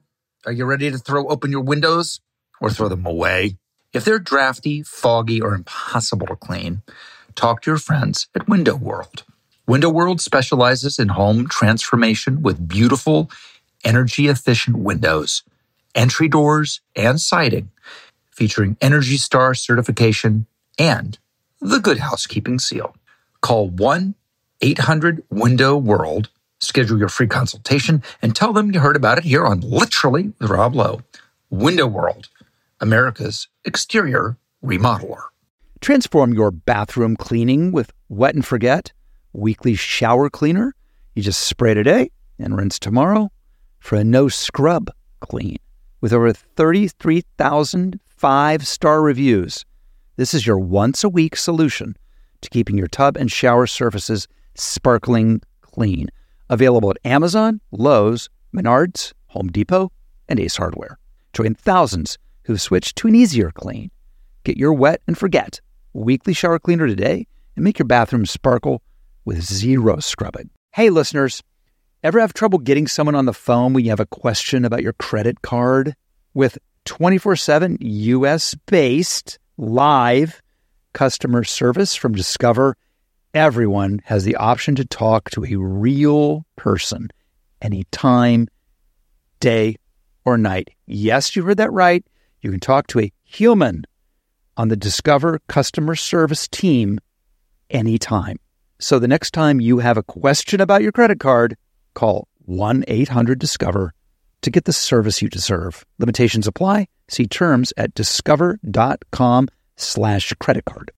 Are you ready to throw open your windows or throw them away? If they're drafty, foggy, or impossible to clean, talk to your friends at Window World. Window World specializes in home transformation with beautiful, energy efficient windows, entry doors, and siding, featuring Energy Star certification and the Good Housekeeping seal. Call 1 800 Window World, schedule your free consultation, and tell them you heard about it here on Literally with Rob Lowe. Window World, America's exterior remodeler. Transform your bathroom cleaning with Wet and Forget weekly shower cleaner. You just spray today and rinse tomorrow for a no scrub clean. With over 33,000 five star reviews, this is your once a week solution to keeping your tub and shower surfaces sparkling clean. Available at Amazon, Lowe's, Menards, Home Depot, and Ace Hardware. Join thousands who've switched to an easier clean. Get your wet and forget weekly shower cleaner today and make your bathroom sparkle with zero scrubbing. Hey, listeners, ever have trouble getting someone on the phone when you have a question about your credit card? With 24 7 US based live customer service from Discover, everyone has the option to talk to a real person anytime, day, or night. Yes, you heard that right. You can talk to a human on the Discover customer service team anytime. So the next time you have a question about your credit card, call 1 800 Discover to get the service you deserve. Limitations apply. See terms at discover.com slash credit card.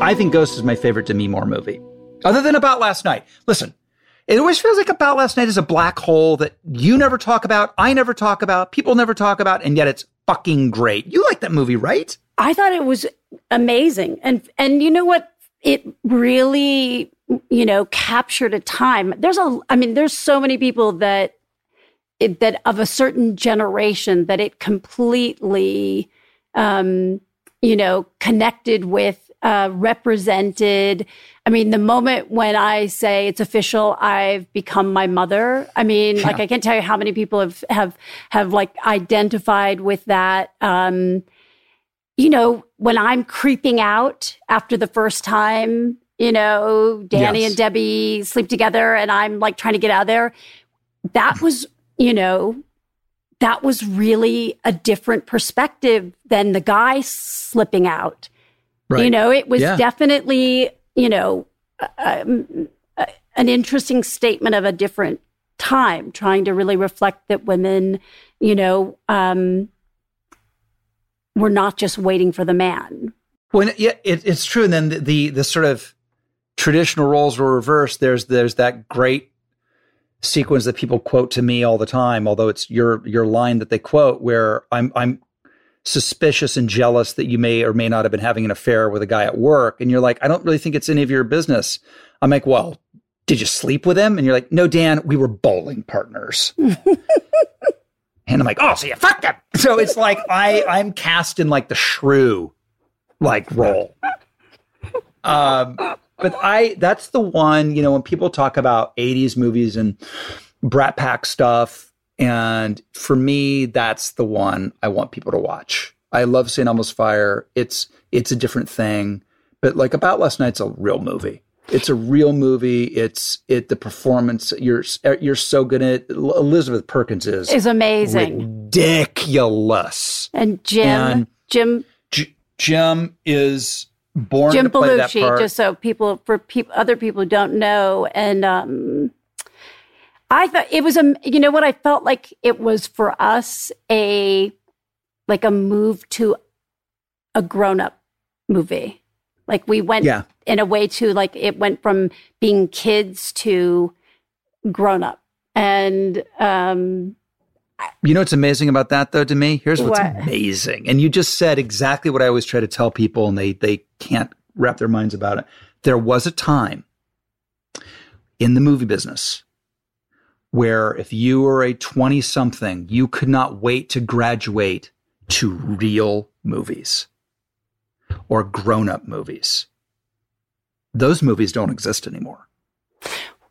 I think Ghost is my favorite Demi Moore movie, other than About Last Night. Listen, it always feels like About Last Night is a black hole that you never talk about, I never talk about, people never talk about, and yet it's fucking great. You like that movie, right? I thought it was amazing. And and you know what? It really, you know, captured a time. There's a I mean, there's so many people that it, that of a certain generation that it completely um, you know, connected with, uh, represented. I mean, the moment when I say it's official, I've become my mother. I mean, yeah. like I can't tell you how many people have have have like identified with that. Um, you know, when I'm creeping out after the first time, you know, Danny yes. and Debbie sleep together, and I'm like trying to get out of there. That was, you know, that was really a different perspective than the guy slipping out. Right. You know, it was yeah. definitely, you know, an interesting statement of a different time, trying to really reflect that women, you know, um, were not just waiting for the man. Well, yeah, it, it's true. And then the, the, the sort of traditional roles were reversed. There's there's that great sequence that people quote to me all the time, although it's your your line that they quote where I'm I'm suspicious and jealous that you may or may not have been having an affair with a guy at work and you're like, I don't really think it's any of your business. I'm like, well, did you sleep with him? And you're like, no, Dan, we were bowling partners. <laughs> and I'm like, oh, so you fucked him. So it's like I I'm cast in like the shrew like role. Um but I that's the one, you know, when people talk about 80s movies and Brat Pack stuff, and for me, that's the one I want people to watch. I love St. Elmo's Fire. It's it's a different thing. But like About Last Night's a real movie. It's a real movie. It's it the performance. You're you're so good at it. Elizabeth Perkins is is amazing, ridiculous. And Jim and Jim J- Jim is born Jim to play Belushi, that part. just so people for people other people who don't know, and um, I thought it was a you know what I felt like it was for us a like a move to a grown up movie. Like we went yeah. in a way to like it went from being kids to grown up. And um you know what's amazing about that though to me? Here's what's what? amazing. And you just said exactly what I always try to tell people and they they can't wrap their minds about it. There was a time in the movie business where if you were a 20 something, you could not wait to graduate to real movies or grown up movies. Those movies don't exist anymore.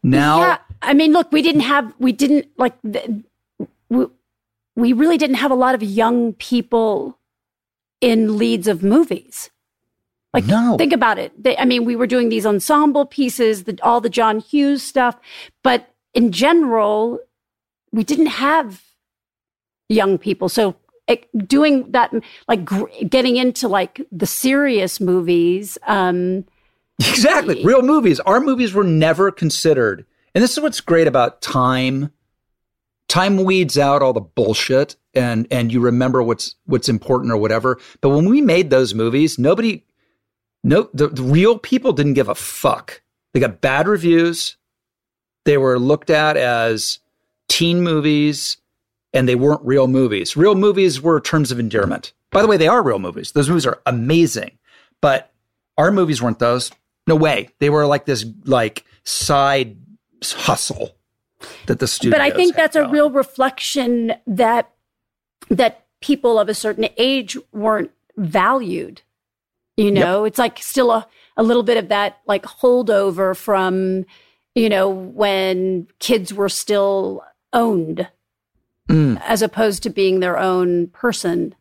Now, yeah, I mean, look, we didn't have, we didn't like, we, we really didn't have a lot of young people in leads of movies. Like, No. think about it. They, I mean, we were doing these ensemble pieces, the, all the John Hughes stuff, but in general, we didn't have young people. So doing that, like getting into like the serious movies, um, Exactly. Real movies. Our movies were never considered. And this is what's great about time. Time weeds out all the bullshit and and you remember what's what's important or whatever. But when we made those movies, nobody no the, the real people didn't give a fuck. They got bad reviews. They were looked at as teen movies and they weren't real movies. Real movies were terms of endearment. By the way, they are real movies. Those movies are amazing. But our movies weren't those. No way. They were like this like side hustle that the studio. but I think that's a real reflection that that people of a certain age weren't valued. You know, it's like still a, a little bit of that like holdover from, you know, when kids were still owned Mm. as opposed to being their own person.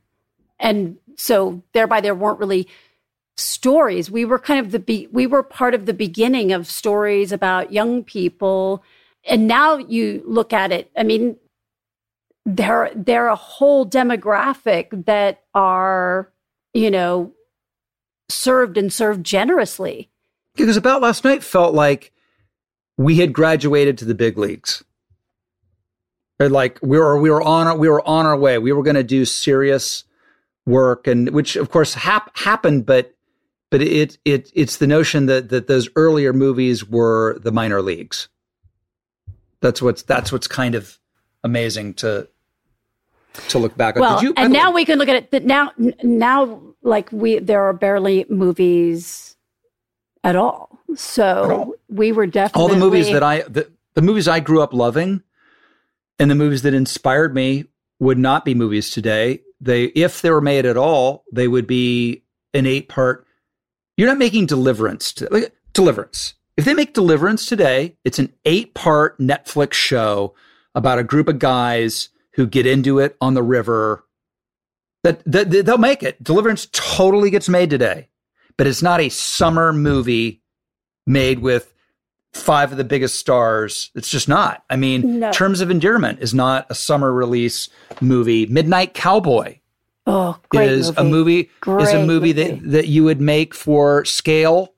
And so thereby there weren't really stories. We were kind of the be- we were part of the beginning of stories about young people. And now you look at it, I mean, they're they're a whole demographic that are, you know, served and served generously. because about last night felt like we had graduated to the big leagues. Like we were we were on our, we were on our way. We were going to do serious work, and which of course hap- happened, but but it it it's the notion that that those earlier movies were the minor leagues. That's what's that's what's kind of amazing to to look back on. Well, Did you, and now we can look at it that now now like we there are barely movies at all. So we were definitely all the movies that I the, the movies I grew up loving and the movies that inspired me would not be movies today. They if they were made at all, they would be an eight part. You're not making Deliverance to, like, Deliverance. If they make Deliverance today, it's an eight part Netflix show about a group of guys who get into it on the river. That, that that- they'll make it. Deliverance totally gets made today, but it's not a summer movie made with five of the biggest stars. It's just not. I mean, No. Terms of Endearment is not a summer release movie. Midnight Cowboy oh great is movie. a movie is a Great movie, movie. that that you would make for scale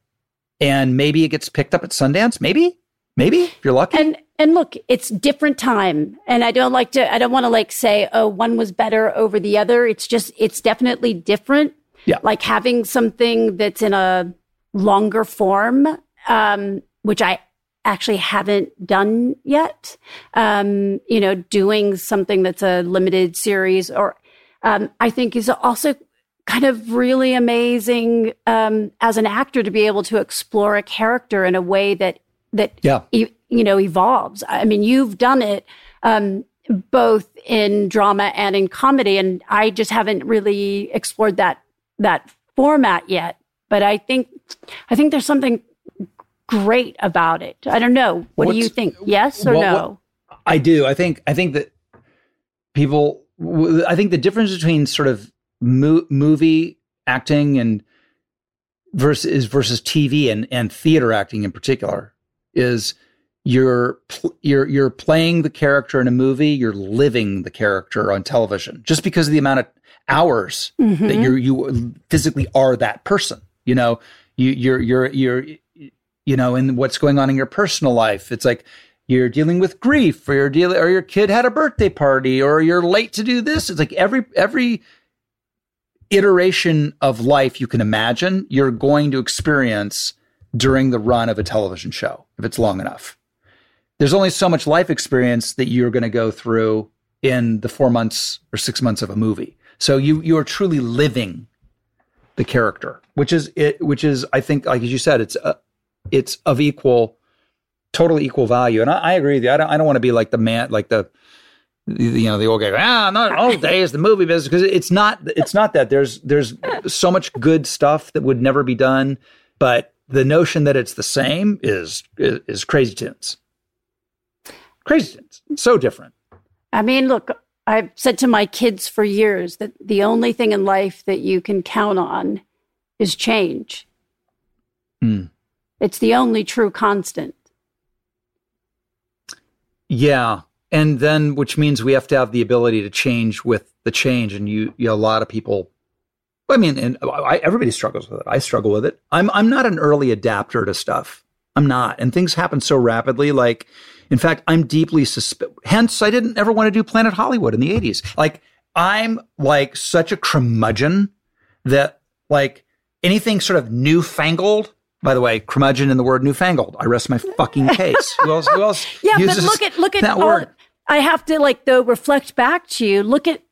and maybe it gets picked up at Sundance, maybe? Maybe if you're lucky. And and look, it's different time, and I don't like to. I don't want to like say, oh, one was better over the other. It's just, it's definitely different. Yeah. like having something that's in a longer form, um, which I actually haven't done yet. Um, you know, doing something that's a limited series, or um, I think is also kind of really amazing um, as an actor to be able to explore a character in a way that that Yeah. e- you know evolves. I mean, you've done it um, both in drama and in comedy, and I just haven't really explored that that format yet. But I think I think there's something great about it. I don't know. What do you think? Yes or what- no? I do. I think. I think that people. I think the difference between sort of mo- movie acting and versus versus TV and and theater acting in particular is you're you're you're playing the character in a movie. You're living the character on television just because of the amount of hours that Mhm. you're you physically are that person. You know, you you're you're you're you know, and what's going on in your personal life. It's like you're dealing with grief, or you're dealing, or your kid had a birthday party, or you're late to do this. It's like every every iteration of life you can imagine, you're going to experience during the run of a television show if it's long enough. There's only so much life experience that you're going to go through in the four months or six months of a movie. So you you are truly living the character, which is it, which is I think like as you said, it's uh, it's of equal, totally equal value. And I, I agree with you. I don't I don't want to be like the man like the you know the old guy ah not old days the movie business because it's not it's not that there's there's so much good stuff that would never be done but the notion that it's the same is is, is crazy tunes crazy tunes so different I mean, look, I've said to my kids for years that the only thing in life that you can count on is change. Hmm. It's the only true constant. Yeah. And then, which means we have to have the ability to change with the change. And you, you know, a lot of people, I mean, and I, everybody struggles with it. I struggle with it. I'm, I'm not an early adapter to stuff. I'm not. And things happen so rapidly. Like, in fact, I'm deeply suspicious. Hence, I didn't ever want to do Planet Hollywood in the 80s. Like, I'm like such a curmudgeon that, like, anything sort of newfangled by the way, curmudgeon in the word newfangled. I rest my fucking <laughs> case. who else? Who else? <laughs> yeah, but look at look at that all, word. I have to like though reflect back to you. Look at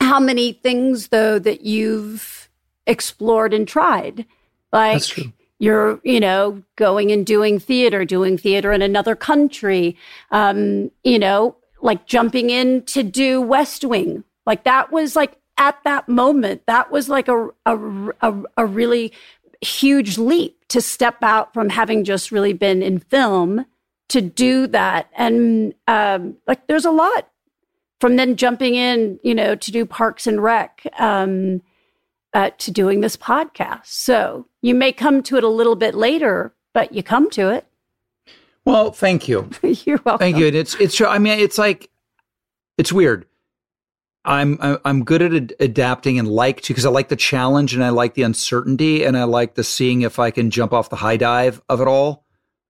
how many things though that you've explored and tried. Like That's true. you're, you know, going and doing theater, doing theater in another country. Um, you know, like jumping in to do West Wing. Like that was like at that moment, that was like a a, a, a really huge leap to step out from having just really been in film to do that. And um, like, there's a lot from then jumping in, you know, to do Parks and Rec, um, uh, to doing this podcast. So you may come to it a little bit later, but you come to it. Well, thank you. <laughs> You're welcome. Thank you. And it's it's. I mean, it's like it's weird. I'm I'm good at ad- adapting and like to because I like the challenge and I like the uncertainty and I like the seeing if I can jump off the high dive of it all,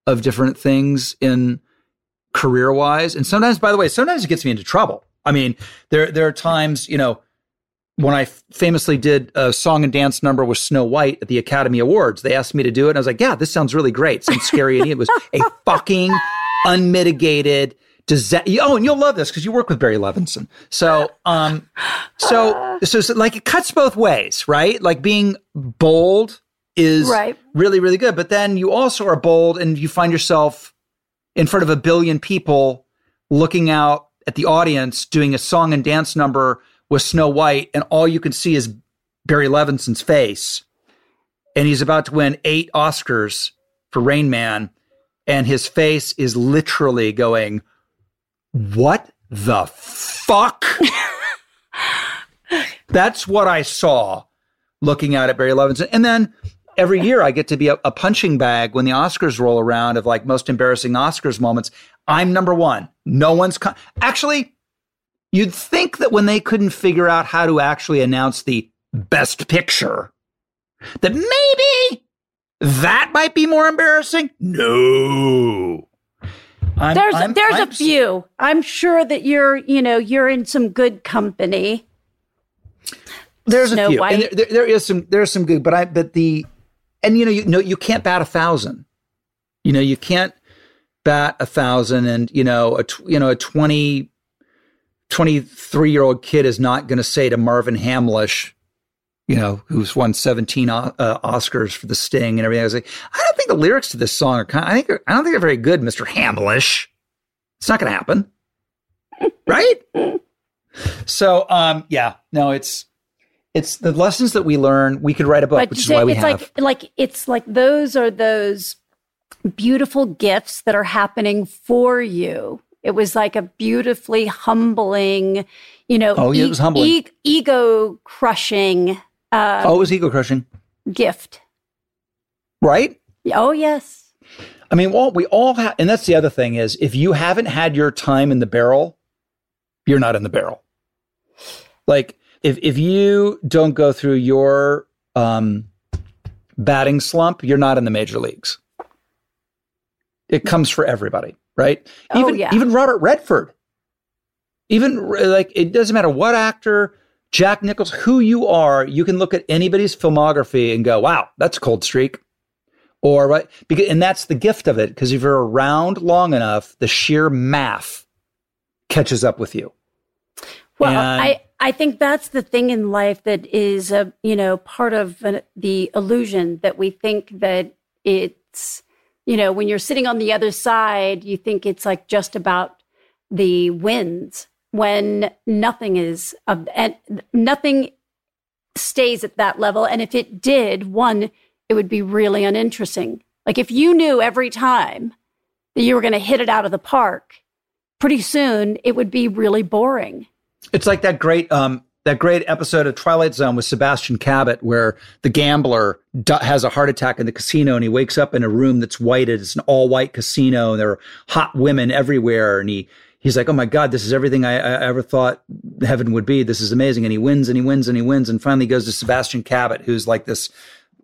of different things in career wise. And sometimes, by the way, sometimes it gets me into trouble. I mean, there there are times you know when I famously did a song and dance number with Snow White at the Academy Awards. They asked me to do it, and I was like, "Yeah, this sounds really great. Sounds scary." and it was a fucking unmitigated disaster. Oh, and you'll love this because you work with Barry Levinson. So, um, so, so, so, like, it cuts both ways, right? Like being bold is Right. really, really good, but then you also are bold, and you find yourself in front of a billion people looking out at the audience doing a song and dance number with Snow White, and all you can see is Barry Levinson's face. And he's about to win eight Oscars for Rain Man, and his face is literally going, What the fuck? <laughs> That's what I saw looking out at Barry Levinson. And then every year I get to be a, a punching bag when the Oscars roll around of like most embarrassing Oscars moments. I'm number one. No one's co- actually. You'd think that when they couldn't figure out how to actually announce the best picture, that maybe that might be more embarrassing. No. I'm- There's I'm- there's I'm a few. I'm sure that you're you know you're in some good company. There's Snow a few, White. and there, there- there is some. There's some good, but I but the, and you know you know you can't bat a thousand. You know you can't bat a thousand, and you know a you know a 20, 23 year old kid is not going to say to Marvin Hamlisch, you know, who's won 17 uh, Oscars for The Sting and everything. I was like, I don't think the lyrics to this song are kind. I think I don't think they're very good, Mister Hamlisch. It's not going to happen, <laughs> right? So, um, yeah, no, it's it's the lessons that we learn. We could write a book, which is why we it's have. like like it's like those are those beautiful gifts that are happening for you. It was like a beautifully humbling, you know, Oh, yeah, it was humbling. ego crushing uh, oh, it was ego crushing, gift. right? Oh yes, I mean, well, we all have, and that's the other thing is if you haven't had your time in the barrel, you're not in the barrel. Like if if you don't go through your um, batting slump, you're not in the major leagues. It comes for everybody, right? Oh, yeah. even Robert Redford. Even like it doesn't matter what actor, Jack Nichols, who you are, you can look at anybody's filmography and go, "Wow, that's a cold streak." or right because and that's the gift of it because if you're around long enough the sheer math catches up with you Well, And- I I think that's the thing in life that is a you know part of an, the illusion that we think that it's you know when you're sitting on the other side you think it's like just about the wins when nothing is of and nothing stays at that level and if it did one it would be really uninteresting like if you knew every time that you were going to hit it out of the park pretty soon it would be really boring It's like that great um that great episode of Twilight Zone with Sebastian Cabot where the gambler has a heart attack in the casino and he wakes up in a room that's whited. It's an all white casino and there are hot women everywhere. And he, he's like, Oh my God, this is everything I, I ever thought heaven would be. This is amazing. And he wins and he wins and he wins. And finally goes to Sebastian Cabot, who's like this,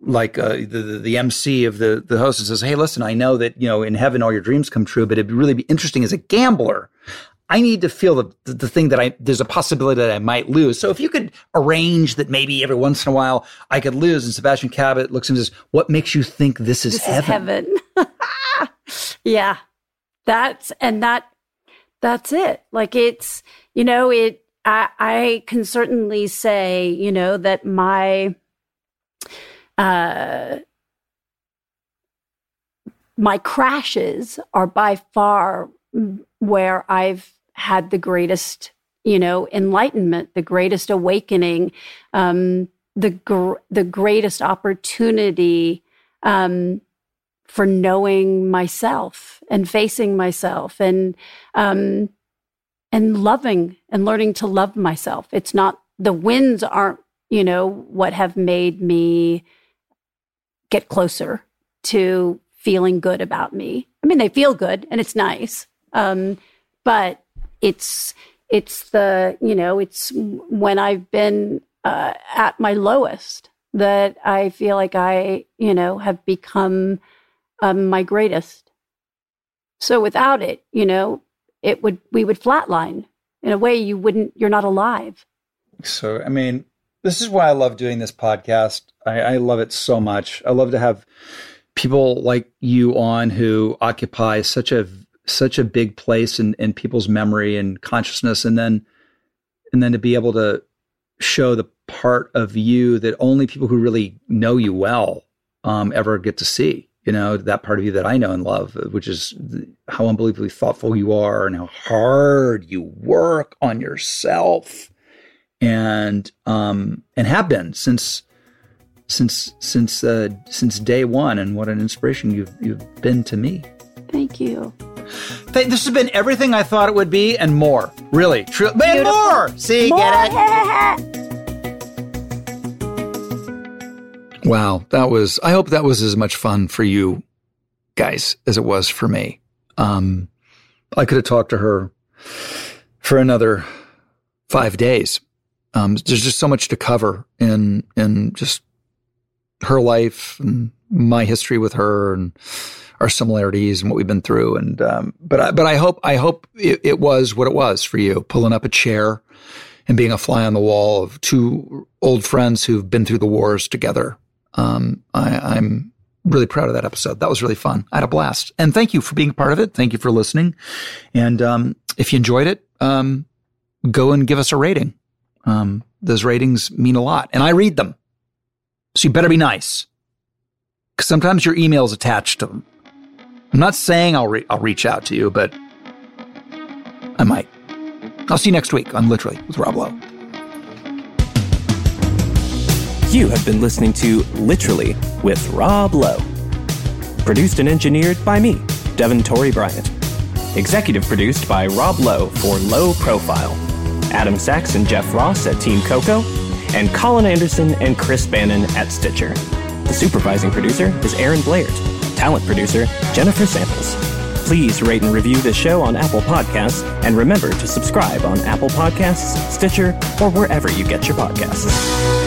like uh, the, the MC of the the host and says, "Hey, listen, I know that you know in heaven all your dreams come true, but it'd really be interesting as a gambler. I need to feel the, the, the thing that I there's a possibility that I might lose. So if you could arrange that maybe every once in a while I could lose, and Sebastian Cabot looks and says, "What makes you think this is this heaven?" is heaven. <laughs> yeah, that's and that that's it. Like it's you know it. I I can certainly say you know that my uh my crashes are by far where I've had the greatest, you know, enlightenment, the greatest awakening, um, the gr- the greatest opportunity um, for knowing myself and facing myself and um, and loving and learning to love myself. It's not the wins aren't, you know, what have made me get closer to feeling good about me. I mean, they feel good and it's nice, um, but it's it's the you know it's when I've been uh, at my lowest that I feel like I you know have become um, my greatest. So without it, you know, it would we would flatline in a way you wouldn't. You're not alive. So I mean, this is why I love doing this podcast. I, I love it so much. I love to have people like you on who occupy such a such a big place in, in people's memory and consciousness and then and then to be able to show the part of you that only people who really know you well um, ever get to see you know that part of you that i know and love which is how unbelievably thoughtful you are and how hard you work on yourself and um and have been since since since uh, since day one and what an inspiration you've you've been to me Thank you. Th- this has been everything I thought it would be and more. Really, true, and more. See, More. get it? <laughs> Wow, that was. I hope that was as much fun for you guys as it was for me. Um, I could have talked to her for another five days. Um, there's just so much to cover in in just her life and my history with her and our similarities and what we've been through. And um, but I, but I hope I hope it, it was what it was for you, pulling up a chair and being a fly on the wall of two old friends who've been through the wars together. Um, I, I'm really proud of that episode. That was really fun. I had a blast. And thank you for being part of it. Thank you for listening. And um, if you enjoyed it, um, go and give us a rating. Um, those ratings mean a lot, and I read them. So you better be nice, because sometimes your email is attached to them. I'm not saying I'll re- I'll reach out to you, but I might. I'll see you next week on Literally with Rob Lowe. You have been listening to Literally with Rob Lowe. Produced and engineered by me, Devin Torrey Bryant. Executive produced by Rob Lowe for Lowe Profile. Adam Sachs and Jeff Ross at Team Coco, and Colin Anderson and Chris Bannon at Stitcher. The supervising producer is Aaron Blair. Talent producer, Jennifer Samples. Please rate and review this show on Apple Podcasts, and remember to subscribe on Apple Podcasts, Stitcher, or wherever you get your podcasts.